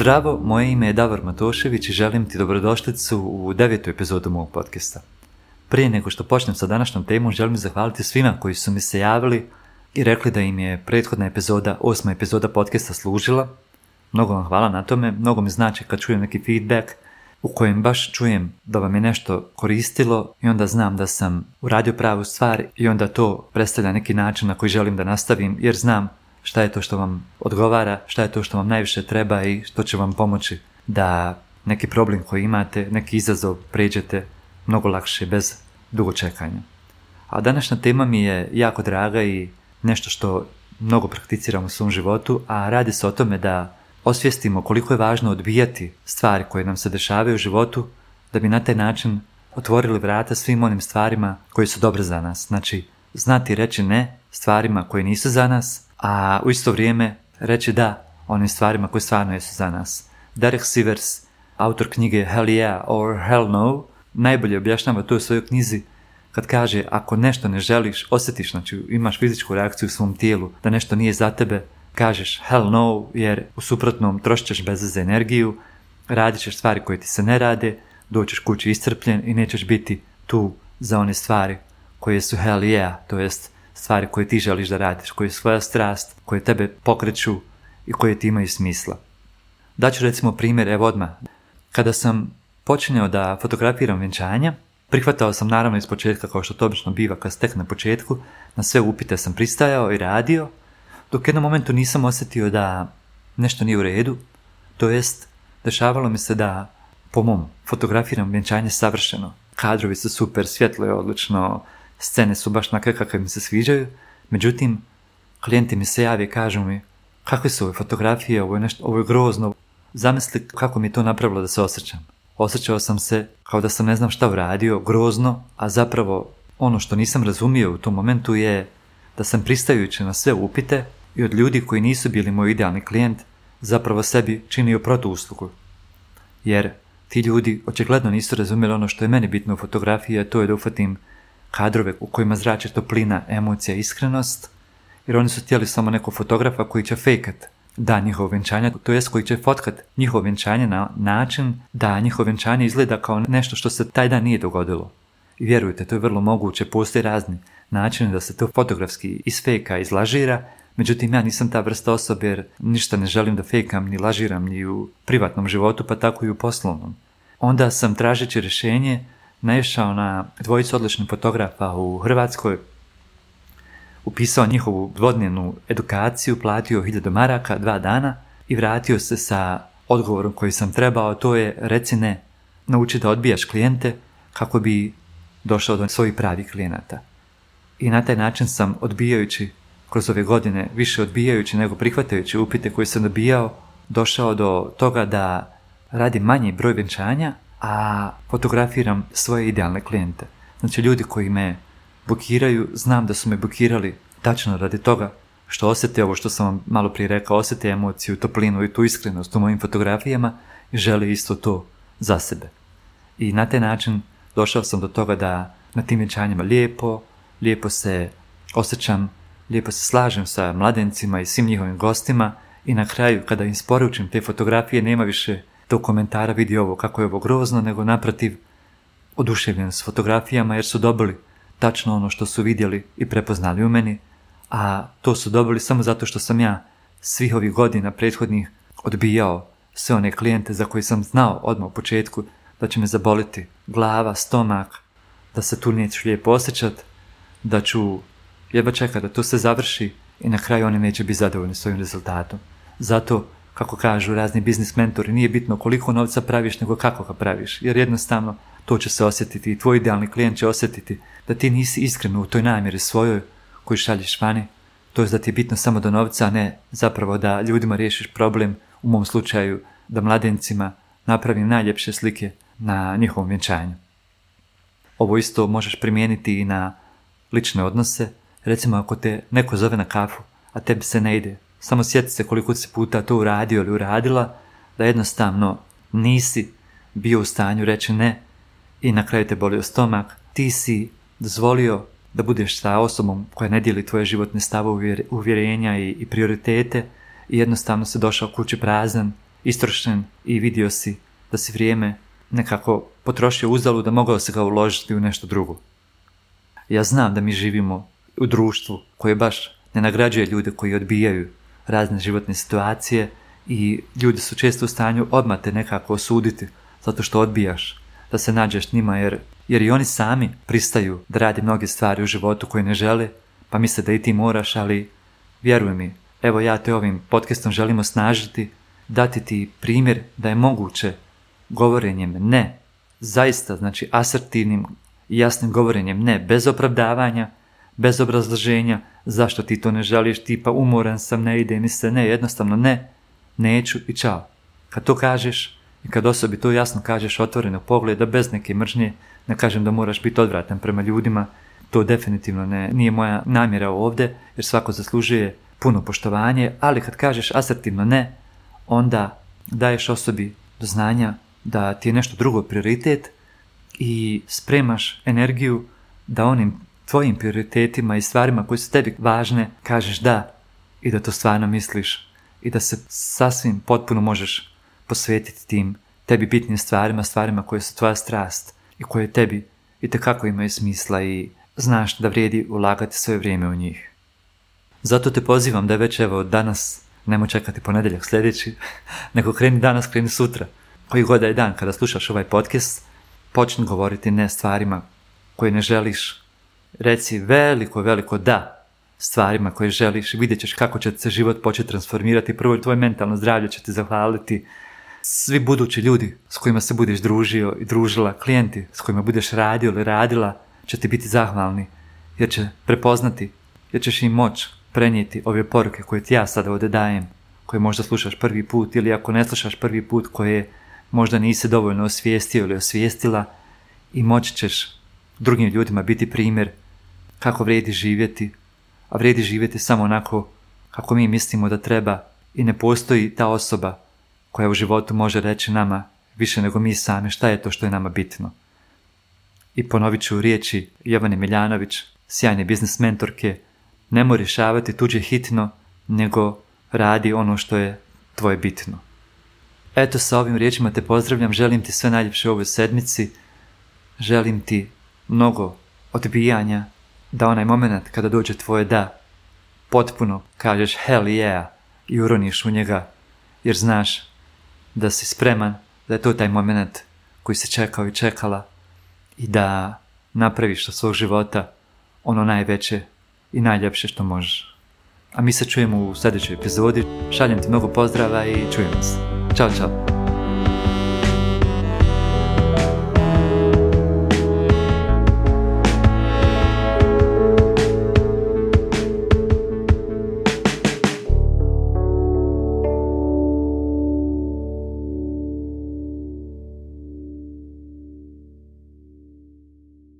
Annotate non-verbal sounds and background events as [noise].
Zdravo, moje ime je Davor Matošević i želim ti dobrodošlicu u devetu epizodu mog podcasta. Prije nego što počnem sa današnjom temom, želim zahvaliti svima koji su mi se javili i rekli da im je prethodna epizoda, osma epizoda podcasta služila. Mnogo vam hvala na tome, mnogo mi znači kad čujem neki feedback u kojem baš čujem da vam je nešto koristilo i onda znam da sam uradio pravu stvar i onda to predstavlja neki način na koji želim da nastavim jer znam šta je to što vam odgovara, šta je to što vam najviše treba i što će vam pomoći da neki problem koji imate, neki izazov pređete mnogo lakše bez dugo čekanja. A današnja tema mi je jako draga i nešto što mnogo prakticiram u svom životu, a radi se o tome da osvijestimo koliko je važno odbijati stvari koje nam se dešavaju u životu da bi na taj način otvorili vrata svim onim stvarima koji su dobre za nas. Znači, znati reći ne stvarima koje nisu za nas, a u isto vrijeme reći da onim stvarima koje stvarno jesu za nas. Derek Sivers, autor knjige Hell Yeah or Hell No, najbolje objašnjava to u svojoj knjizi kad kaže ako nešto ne želiš, osjetiš, znači imaš fizičku reakciju u svom tijelu da nešto nije za tebe, kažeš hell no jer u suprotnom trošit ćeš bez energiju, radit ćeš stvari koje ti se ne rade, doćeš kući iscrpljen i nećeš biti tu za one stvari koje su hell yeah, to jest stvari koje ti želiš da radiš, koje je svoja strast, koje tebe pokreću i koje ti imaju smisla. Daću recimo primjer, evo odmah. Kada sam počinjao da fotografiram vjenčanja, prihvatao sam naravno iz početka kao što to obično biva kad tek na početku, na sve upite sam pristajao i radio, dok jednom momentu nisam osjetio da nešto nije u redu, to jest dešavalo mi se da po mom fotografiram vjenčanje savršeno. Kadrovi su super, svjetlo je odlično, scene su baš nakre kakve mi se sviđaju, međutim, klijenti mi se jave i kažu mi kakve su ove fotografije, ovo je, nešto, ovo je grozno, zamisli kako mi to napravilo da se osjećam. Osjećao sam se kao da sam ne znam šta uradio, grozno, a zapravo ono što nisam razumio u tom momentu je da sam pristajući na sve upite i od ljudi koji nisu bili moj idealni klijent, zapravo sebi činio protuuslugu. Jer ti ljudi očigledno nisu razumjeli ono što je meni bitno u fotografiji, a to je da ufatim kadrove u kojima zrače toplina, emocija, iskrenost, jer oni su htjeli samo nekog fotografa koji će fejkat da njihovo vjenčanje, to jest koji će fotkat njihovo vjenčanje na način da njihovo vjenčanje izgleda kao nešto što se taj dan nije dogodilo. I vjerujte, to je vrlo moguće, postoje razni načini da se to fotografski isfejka, izlažira, međutim ja nisam ta vrsta osobe jer ništa ne želim da fejkam ni lažiram ni u privatnom životu pa tako i u poslovnom. Onda sam tražeći rješenje naišao na dvojicu odličnih fotografa u Hrvatskoj, upisao njihovu dvodnevnu edukaciju, platio hiljadu maraka, dva dana i vratio se sa odgovorom koji sam trebao, to je reci ne, nauči da odbijaš klijente kako bi došao do svojih pravih klijenata. I na taj način sam odbijajući kroz ove godine, više odbijajući nego prihvatajući upite koje sam dobijao, došao do toga da radi manji broj venčanja, a fotografiram svoje idealne klijente. Znači ljudi koji me bukiraju, znam da su me bukirali tačno radi toga što osjete ovo što sam vam malo prije rekao, osjete emociju, toplinu i tu iskrenost u mojim fotografijama i žele isto to za sebe. I na taj način došao sam do toga da na tim vjenčanjima lijepo, lijepo se osjećam, lijepo se slažem sa mladencima i svim njihovim gostima i na kraju kada im sporučim te fotografije nema više tog komentara vidi ovo kako je ovo grozno, nego naprotiv oduševljen s fotografijama jer su dobili tačno ono što su vidjeli i prepoznali u meni, a to su dobili samo zato što sam ja svih ovih godina prethodnih odbijao sve one klijente za koje sam znao odmah u početku da će me zaboliti glava, stomak, da se tu neću lijepo osjećat, da ću jedva čekati da to se završi i na kraju oni neće biti zadovoljni svojim rezultatom. Zato, kako kažu razni biznis mentori, nije bitno koliko novca praviš, nego kako ga praviš, jer jednostavno to će se osjetiti i tvoj idealni klijent će osjetiti da ti nisi iskren u toj namjeri svojoj koju šalješ vani, to je da ti je bitno samo do novca, a ne zapravo da ljudima riješiš problem, u mom slučaju da mladencima napravim najljepše slike na njihovom vjenčanju. Ovo isto možeš primijeniti i na lične odnose, recimo ako te neko zove na kafu, a tebi se ne ide, samo sjeti se koliko si puta to uradio ili uradila, da jednostavno nisi bio u stanju reći ne i na kraju te bolio stomak, ti si dozvolio da budeš sa osobom koja ne dijeli tvoje životne stave, uvjerenja i, i prioritete i jednostavno se došao kući prazan istrošen i vidio si da si vrijeme nekako potrošio uzalu da mogao se ga uložiti u nešto drugo. Ja znam da mi živimo u društvu koje baš ne nagrađuje ljude koji odbijaju razne životne situacije i ljudi su često u stanju odmah te nekako osuditi zato što odbijaš da se nađeš njima jer, jer i oni sami pristaju da radi mnoge stvari u životu koje ne žele pa misle da i ti moraš ali vjeruj mi evo ja te ovim podcastom želim osnažiti dati ti primjer da je moguće govorenjem ne zaista znači asertivnim i jasnim govorenjem ne bez opravdavanja bez obrazloženja zašto ti to ne želiš tipa umoran sam ne ide mi se ne jednostavno ne neću i čao. Kad to kažeš i kad osobi to jasno kažeš otvoreno pogleda bez neke mržnje, ne kažem da moraš biti odvratan prema ljudima, to definitivno ne, nije moja namjera ovdje, jer svako zaslužuje puno poštovanje, ali kad kažeš asertivno ne, onda daješ osobi do znanja da ti je nešto drugo prioritet i spremaš energiju da onim tvojim prioritetima i stvarima koje su tebi važne kažeš da i da to stvarno misliš i da se sasvim potpuno možeš posvetiti tim tebi bitnim stvarima, stvarima koje su tvoja strast i koje tebi i tekako imaju smisla i znaš da vrijedi ulagati svoje vrijeme u njih. Zato te pozivam da već evo danas, nemoj čekati ponedjeljak sljedeći, [laughs] nego kreni danas, kreni sutra. Koji god je dan kada slušaš ovaj podcast, počni govoriti ne stvarima koje ne želiš. Reci veliko, veliko da stvarima koje želiš, vidjet ćeš kako će se život početi transformirati, prvo tvoje mentalno zdravlje će ti zahvaliti, svi budući ljudi s kojima se budeš družio i družila, klijenti s kojima budeš radio ili radila, će ti biti zahvalni, jer će prepoznati, jer ćeš im moć prenijeti ove poruke koje ti ja sada ovdje dajem, koje možda slušaš prvi put ili ako ne slušaš prvi put koje možda nisi dovoljno osvijestio ili osvijestila i moći ćeš drugim ljudima biti primjer kako vrijedi živjeti, a vrijedi živjeti samo onako kako mi mislimo da treba i ne postoji ta osoba koja u životu može reći nama više nego mi sami šta je to što je nama bitno. I ponovit ću riječi Jovane Miljanović, sjajne biznis mentorke, nemoj rješavati tuđe hitno, nego radi ono što je tvoje bitno. Eto sa ovim riječima te pozdravljam, želim ti sve najljepše u ovoj sedmici, želim ti mnogo odbijanja, da onaj moment kada dođe tvoje da, potpuno kažeš hell yeah i uroniš u njega, jer znaš da si spreman, da je to taj moment koji se čekao i čekala i da napraviš od svog života ono najveće i najljepše što možeš. A mi se čujemo u sljedećoj epizodi. Šaljem ti mnogo pozdrava i čujemo se. Ćao, čao.